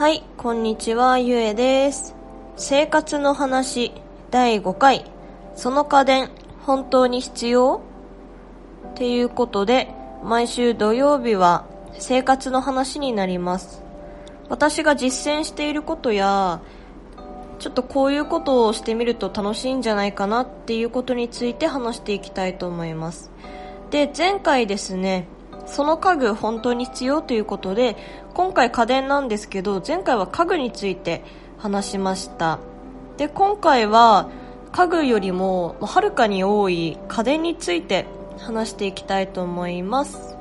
はい、こんにちは、ゆえです。生活の話第5回、その家電、本当に必要？っていうことで、毎週土曜日は生活の話になります。私が実践していることや、ちょっとこういうことをしてみると楽しいんじゃないかなっていうことについて話していきたいと思います。で、前回ですね、その家具本当に必要ということで、今回家電なんですけど、前回は家具について話しました。で、今回は家具よりもはるかに多い家電について話していきたいと思います。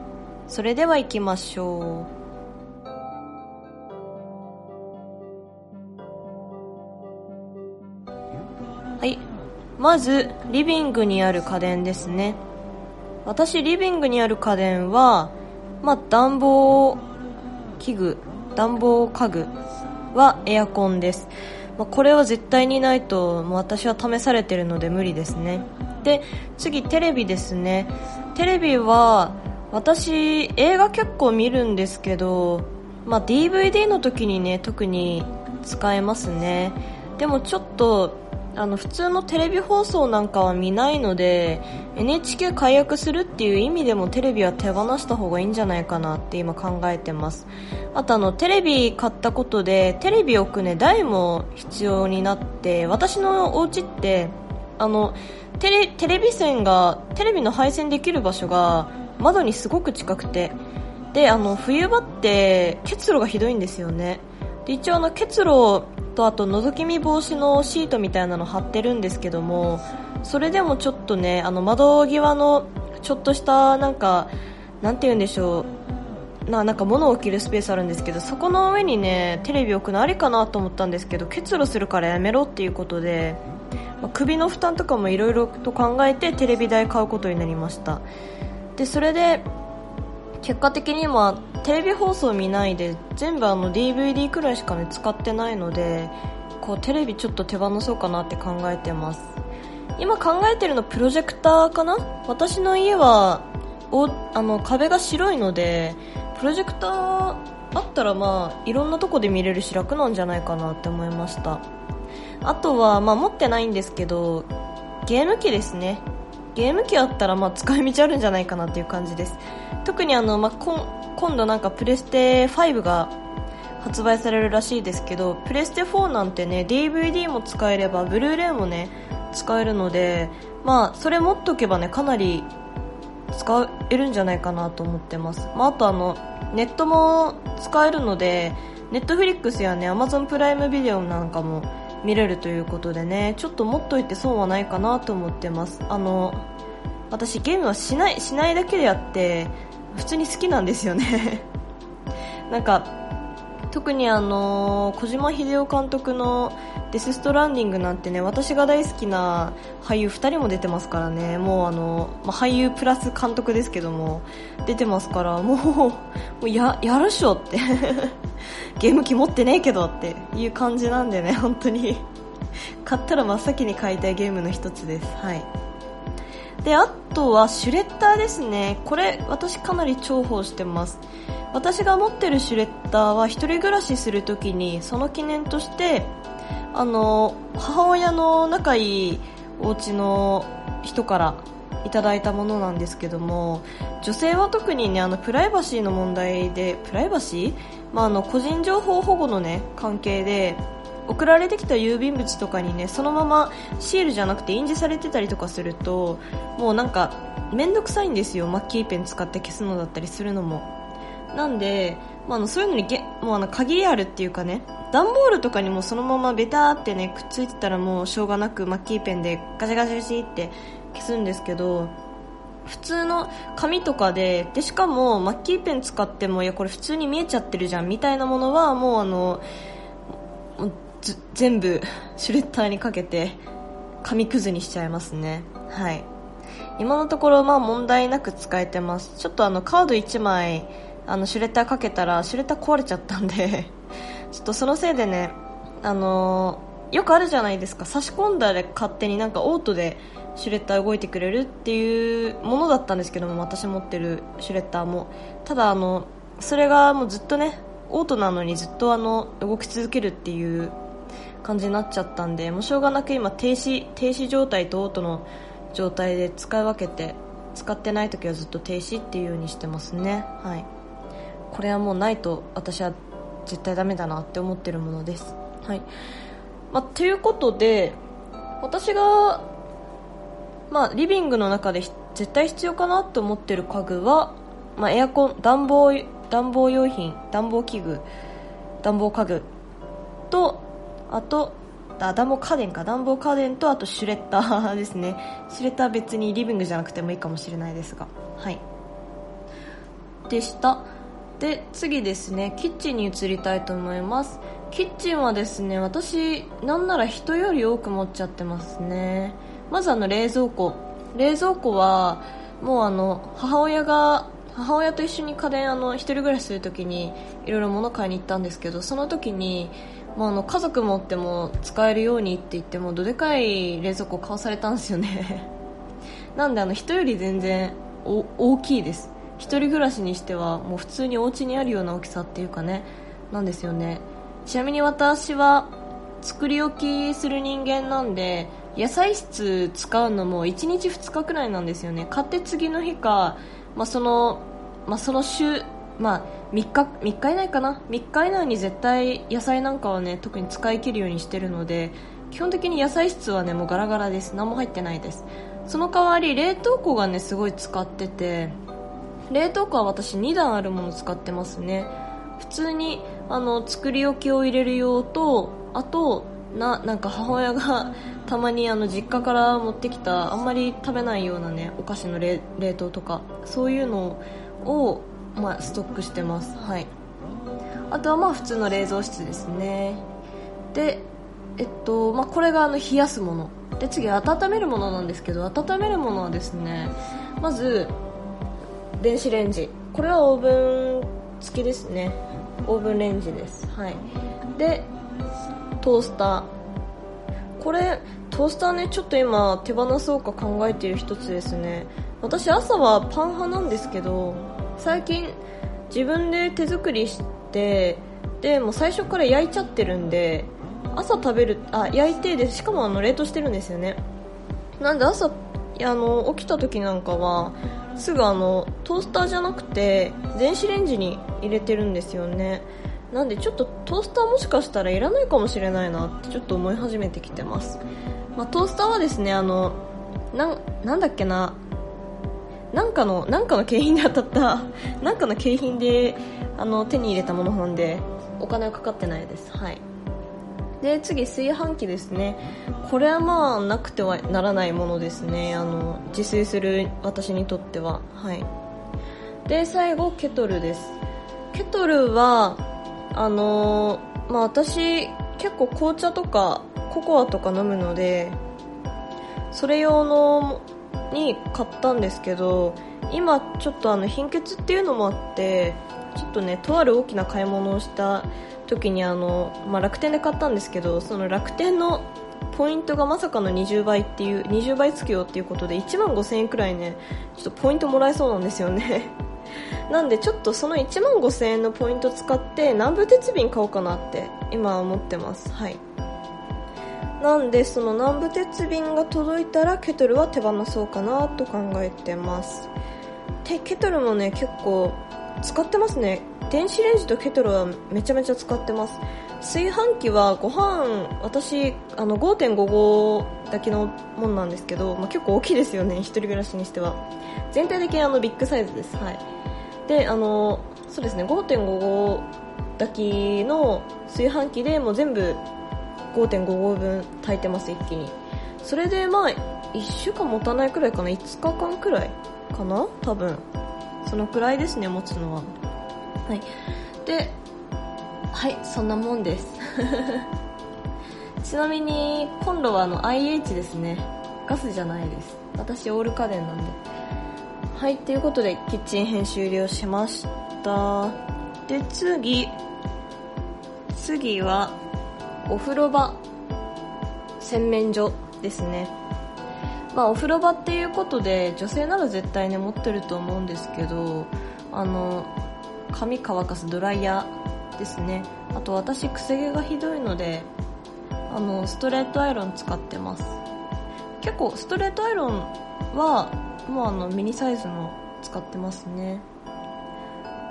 それでは行きましょう。はい。まず、リビングにある家電ですね。私リビングにある家電は、まあ、暖房器具暖房家具はエアコンです、まあ、これは絶対にないともう私は試されてるので無理ですね。で次テレビですね。テレビは私映画結構見るんですけど、まあ、DVD の時にね特に使えますね。でもちょっとあの普通のテレビ放送なんかは見ないので NHK 解約するっていう意味でもテレビは手放した方がいいんじゃないかなって今考えてます。あとあのテレビ買ったことでテレビ置くね台も必要になって私のお家ってあのテレテレビ線がテレビの配線できる場所が窓にすごく近くてであの冬場って結露がひどいんですよね。で一応あの結露とあと覗き見防止のシートみたいなの貼ってるんですけどもそれでもちょっとねあの窓際のちょっとしたなんかなんて言うんでしょうななんか物を置けるスペースあるんですけどそこの上にねテレビ置くのありかなと思ったんですけど結露するからやめろっていうことで、まあ、首の負担とかもいろいろと考えてテレビ台買うことになりました。でそれで結果的に今テレビ放送見ないで全部あの DVD くらいしかね使ってないのでこうテレビちょっと手放そうかなって考えてます。今考えてるのプロジェクターかな？私の家はおあの壁が白いのでプロジェクターあったらまあいろんなとこで見れるし楽なんじゃないかなって思いました。あとはまあ持ってないんですけどゲーム機ですね。ゲーム機あったらまあ使い道あるんじゃないかなっていう感じです。特にあの、まあ、今度なんかプレステ5が発売されるらしいですけどプレステ4なんてね DVD も使えればブルーレイもね使えるのでまあそれ持っておけばねかなり使えるんじゃないかなと思ってます、まあ、あとあのネットも使えるのでネットフリックスやね Amazon プライムビデオなんかも見れるということでねちょっと持っといて損はないかなと思ってます。あの私ゲームはしないしないだけであって普通に好きなんですよね。なんか特にあの小島秀夫監督の「デス・ストランディング」なんてね私が大好きな俳優2人も出てますからね。もうあの、まあ、俳優プラス監督ですけども出てますからもうもうややるっしょって。ゲーム機持ってねえけどっていう感じなんでね本当に。買ったら真っ先に買いたいゲームの一つです。はい。であとはシュレッダーですね。これ私かなり重宝してます。私が持ってるシュレッダーは一人暮らしするときにその記念としてあの母親の仲いいお家の人からいただいたものなんですけども女性は特にねあのプライバシーの問題でプライバシー、まあ、あの個人情報保護のね関係で送られてきた郵便物とかにねそのままシールじゃなくて印字されてたりとかするともうなんか面倒くさいんですよ。マッキーペン使って消すのだったりするのも。なんで、まあ、のそういうのにげもうあの限りあるっていうかね段ボールとかにもそのままベターってねくっついてたらもうしょうがなくマッキーペンでガチャガチャガチャって消すんですけど普通の紙とかででしかもマッキーペン使ってもいやこれ普通に見えちゃってるじゃんみたいなものはもうあの全部シュレッダーにかけて紙くずにしちゃいますね。はい。今のところまあ問題なく使えてます。ちょっとあのカード1枚あのシュレッダーかけたらシュレッダー壊れちゃったんで ちょっとそのせいでねあのー、よくあるじゃないですか。差し込んだら勝手になんかオートでシュレッダー動いてくれるっていうものだったんですけども私持ってるシュレッダーも。ただあのそれがもうずっとねオートなのにずっとあの動き続けるっていう感じになっちゃったんでもうしょうがなく今停止停止状態とオートの状態で使い分けて使ってない時はずっと停止っていうようにしてますね。はい。これはもうないと私は絶対ダメだなって思ってるものです。はい。まあ、ということで私がまあ、リビングの中で絶対必要かなと思ってる家具は、まあ、エアコン暖房暖房用品暖房器具暖房家具とあとあ暖房家電か暖房家電とあとシュレッダーですね。シュレッダー別にリビングじゃなくてもいいかもしれないですが。はい。でした。で次ですね。キッチンに移りたいと思います。キッチンはですね私なんなら人より多く持っちゃってますね。まずあの冷蔵庫。冷蔵庫はもうあの母親が母親と一緒に家電あの一人暮らしするときにいろいろ物買いに行ったんですけどその時にもうあの家族持っても使えるようにって言ってもどでかい冷蔵庫買わされたんですよね。なんであの人より全然大きいです。一人暮らしにしてはもう普通にお家にあるような大きさっていうかね。なんですよね。ちなみに私は作り置きする人間なんで野菜室使うのも1日2日くらいなんですよね。買って次の日か、まあ、そのまあ、その週、まあ、3日 ,3 日以内かな？3日以内に絶対野菜なんかはね特に使い切るようにしてるので基本的に野菜室はねもうガラガラです。何も入ってないです。その代わり冷凍庫がねすごい使ってて冷凍庫は私2段あるもの使ってますね。普通にあの作り置きを入れる用とあとななんか母親が たまにあの実家から持ってきたあんまり食べないようなねお菓子の冷凍とかそういうのを、まあ、ストックしてます。はい。あとはまあ普通の冷蔵室ですね。でえっとまあ、これがあの冷やすもの。で次温めるものなんですけど温めるものはですねまず電子レンジ。これはオーブン付きですね。オーブンレンジです。はい。でトースター。これトースターねちょっと今手放そうか考えている一つですね。私朝はパン派なんですけど最近自分で手作りしてでも最初から焼いちゃってるんで朝食べるあ焼いてでしかもあの冷凍してるんですよね。なんで朝あの起きた時なんかはすぐあのトースターじゃなくて電子レンジに入れてるんですよね。なんでちょっとトースターもしかしたらいらないかもしれないなってちょっと思い始めてきてます、まあ、トースターはですねあのななんだっけななんかのなんかの景品で当たった なんかの景品であの手に入れたものなんでお金はかかってないです。はい。で次炊飯器ですね。これはまあなくてはならないものですね。あの自炊する私にとっては。はい。で最後ケトルです。ケトルはあのー、まあ私結構紅茶とかココアとか飲むのでそれ用のに買ったんですけど今ちょっとあの貧血っていうのもあってちょっとねとある大きな買い物をした時にあの、まあ、楽天で買ったんですけどその楽天のポイントがまさかの20倍っていう20倍つくよっていうことで1万5000円くらいねちょっとポイントもらえそうなんですよね。なんでちょっとその1万5000円のポイント使って南部鉄瓶買おうかなって今は思ってます。はい。なんでその南部鉄瓶が届いたらケトルは手放そうかなと考えてます。でケトルもね結構使ってますね。電子レンジとケトルはめちゃめちゃ使ってます。炊飯器はご飯私あの5.55炊きのもんなんですけど、まあ、結構大きいですよね。一人暮らしにしては。全体的にあのビッグサイズです。はい。であのそうですね。5.55炊きの炊飯器でもう全部5.5合分炊いてます一気に。それでまあ1週間持たないくらいかな？5日間くらいかな？多分。そのくらいですね持つのは。はい。ではいそんなもんです。ちなみにコンロはあの IH ですね。ガスじゃないです。私オール家電なんで。はいということでキッチン編終了しました。で次。次はお風呂場洗面所ですね。まあお風呂場っていうことで女性なら絶対ね持ってると思うんですけどあの髪乾かすドライヤーですね。あと私くせ毛がひどいのであのストレートアイロン使ってます。結構ストレートアイロンはもうあのミニサイズの使ってますね。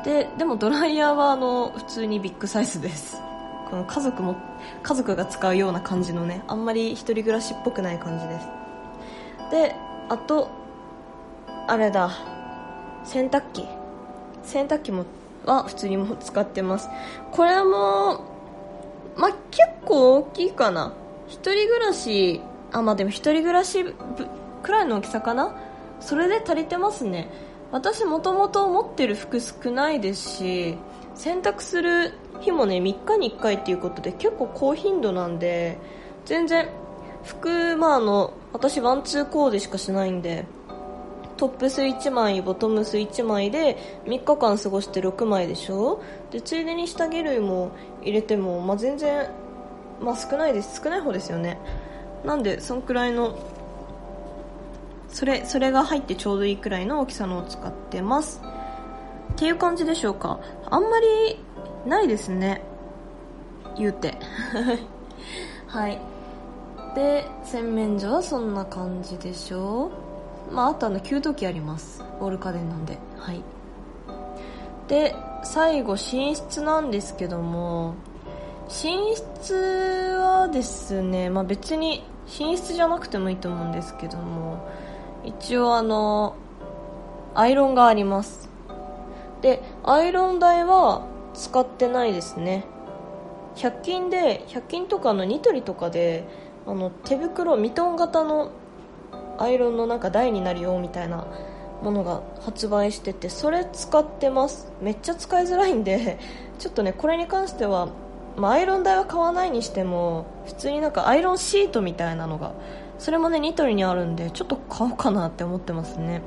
ででもドライヤーはあの普通にビッグサイズです。この家族も家族が使うような感じのねあんまり一人暮らしっぽくない感じです。であとあれだ。洗濯機。洗濯機もは普通にも使ってます。これもまあ、結構大きいかな。一人暮らしあまあでも一人暮らしくらいの大きさかな。それで足りてますね。私もともと持ってる服少ないですし洗濯する日もね3日に1回っていうことで結構高頻度なんで全然服まああの私ワンツーコーデしかしないんでトップス1枚ボトムス1枚で3日間過ごして6枚でしょ？でついでに下着類も入れても、まあ、全然、まあ、少ないです。少ない方ですよね。なんでそんくらいのそれそれが入ってちょうどいいくらいの大きさのを使ってます。っていう感じでしょうか。あんまりないですね。言うて。はい。で洗面所はそんな感じでしょう。まあ、あとあの給湯器あります。オール家電なんで。はい。で最後寝室なんですけども寝室はですね、まあ、別に寝室じゃなくてもいいと思うんですけども一応あのアイロンがあります。でアイロン台は使ってないですね。100均で100均とかのニトリとかであの手袋ミトン型のアイロンのなんか台になるよみたいなものが発売しててそれ使ってます。めっちゃ使いづらいんで ちょっとねこれに関しては、まあ、アイロン台は買わないにしても普通になんかアイロンシートみたいなのがそれもねニトリにあるんでちょっと買おうかなって思ってますね。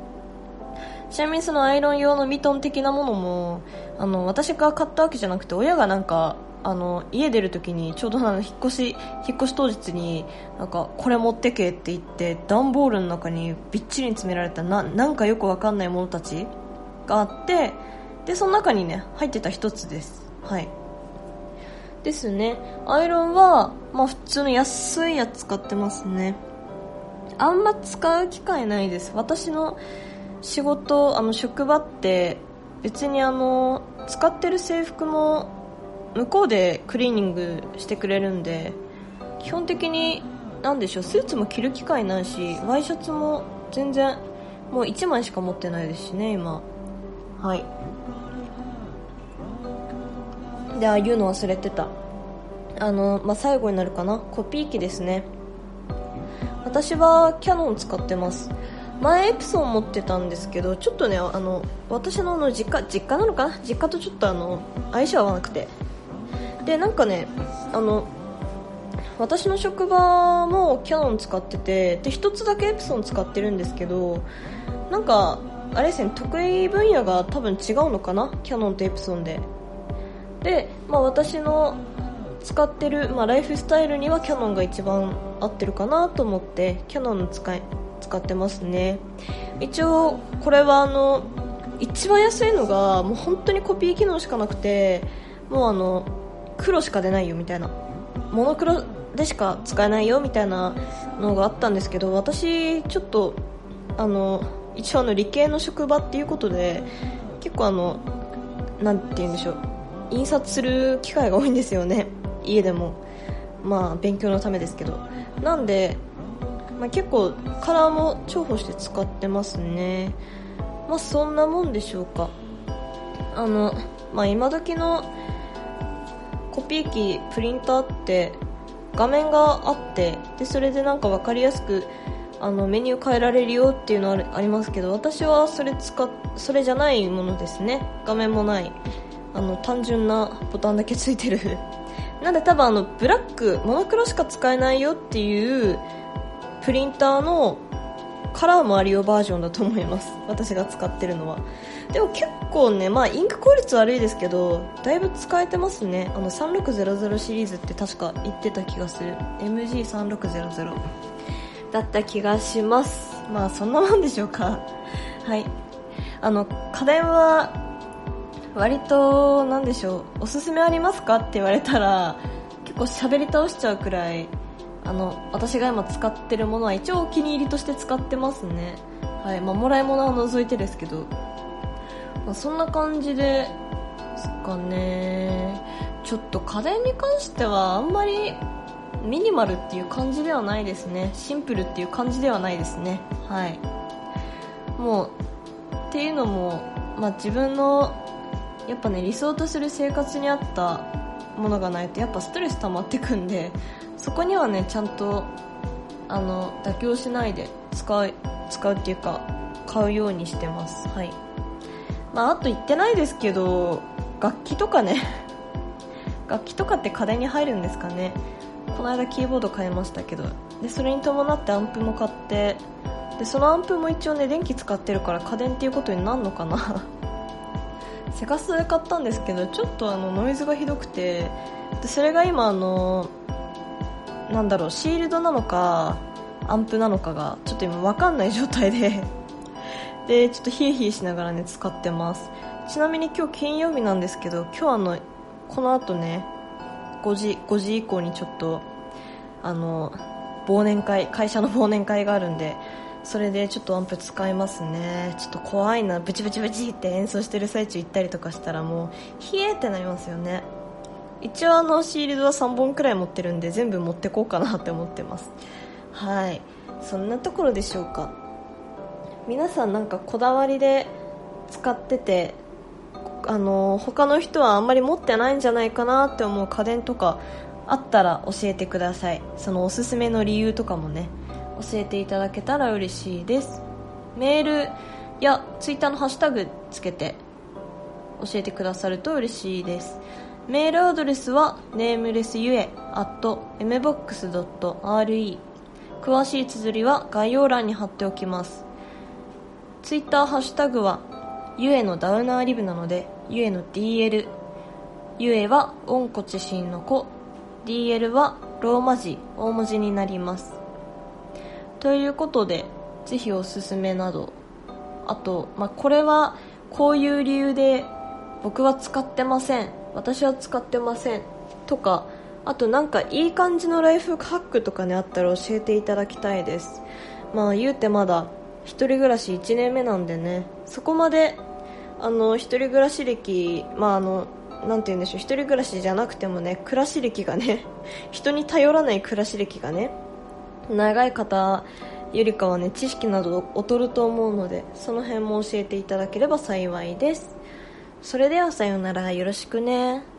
ちなみにそのアイロン用のミトン的なものもあの私が買ったわけじゃなくて親がなんかあの家出るときにちょうどあの引っ越し引っ越し当日になんかこれ持ってけって言って段ボールの中にびっちり詰められたななんかよくわかんないものたちがあってでその中にね入ってた一つです。はい。ですね。アイロンは、まあ、普通の安いやつ使ってますね。あんま使う機会ないです。私の仕事あの職場って別にあの使ってる制服も向こうでクリーニングしてくれるんで基本的に何でしょうスーツも着る機会ないしワイシャツも全然もう1枚しか持ってないですしね今。はい。でああいうの忘れてた。あの、まあ、最後になるかな。コピー機ですね。私はキャノン使ってます。前エプソン持ってたんですけどちょっとねあの私のあの実家実家なのかな？実家とちょっとあの相性合わなくて。でなんかねあの私の職場もキャノン使っててで1つだけエプソン使ってるんですけどなんかあれですね得意分野が多分違うのかな？キャノンとエプソンで。で、まあ、私の使ってる、まあ、ライフスタイルにはキャノンが一番合ってるかなと思ってキャノンの使い使ってますね。一応これはあの一番安いのがもう本当にコピー機能しかなくてもうあの黒しか出ないよみたいな。モノクロでしか使えないよみたいなのがあったんですけど私ちょっとあの一応あの理系の職場っていうことで結構あのなて言うんでしょう印刷する機会が多いんですよね。家でも。まあ勉強のためですけど。なんで、まあ、結構カラーも重宝して使ってますね。まあそんなもんでしょうか。あのまあ今時のコピー機プリンターって画面があってでそれでなんか分かりやすくあのメニュー変えられるよっていうのはありますけど私はそれ使それじゃないものですね。画面もない。あの単純なボタンだけついてる。なんで多分あのブラックモノクロしか使えないよっていうプリンターのカラーもあるよバージョンだと思います。私が使ってるのは。でも結構ね、まあ、インク効率悪いですけどだいぶ使えてますね。あの3600シリーズって確か言ってた気がする。MG3600 だった気がします。まあそんなもんでしょうか。はい。あの家電は割となんでしょう。おすすめありますかって言われたら結構喋り倒しちゃうくらいあの私が今使ってるものは一応お気に入りとして使ってますね。はいまあ、もらい物は除いてですけど、まあ、そんな感じですかね。ちょっと家電に関してはあんまりミニマルっていう感じではないですね。シンプルっていう感じではないですね。はい。もうっていうのも、まあ、自分のやっぱね理想とする生活に合ったものがないとやっぱストレス溜まってくんでそこにはねちゃんとあの妥協しないで使う使うっていうか買うようにしてます。はい。まああと言ってないですけど楽器とかね。楽器とかって家電に入るんですかね。この間キーボード買いましたけど。でそれに伴ってアンプも買って。でそのアンプも一応ね電気使ってるから家電っていうことになるのかな。セガスで買ったんですけどちょっとあのノイズがひどくて。でそれが今あのなんだろうシールドなのかアンプなのかがちょっと今分かんない状態で でちょっとヒエヒエしながらね使ってます。ちなみに今日金曜日なんですけど今日あのこの後ね5時 ,5 時以降にちょっとあの忘年会会社の忘年会があるんでそれでちょっとアンプ使いますね。ちょっと怖いな。ブチブチブチって演奏してる最中行ったりとかしたらもうヒエってなりますよね。一応あのシールドは3本くらい持ってるんで全部持ってこうかなって思ってます。はい。そんなところでしょうか。皆さんなんかこだわりで使っててあの他の人はあんまり持ってないんじゃないかなって思う家電とかあったら教えてください。そのおすすめの理由とかもね教えていただけたら嬉しいです。メールやツイッターのハッシュタグつけて教えてくださると嬉しいです。メールアドレスは namelessyue.mbox.re 詳しい綴りは概要欄に貼っておきます。ツイッターハッシュタグはゆえのダウナーリブなのでゆえの DL ゆえは温故知新の子。DL はローマ字大文字になります。ということでぜひおすすめなど。あと、まあ、これはこういう理由で僕は使ってません。私は使ってません。とかあとなんかいい感じのライフハックとかねあったら教えていただきたいです。まあ言うてまだ一人暮らし1年目なんでね。そこまであの一人暮らし歴まああのなて言うんでしょう一人暮らしじゃなくてもね暮らし歴がね 人に頼らない暮らし歴がね長い方よりかはね知識など劣ると思うのでその辺も教えていただければ幸いです。それではさようなら。よろしくね。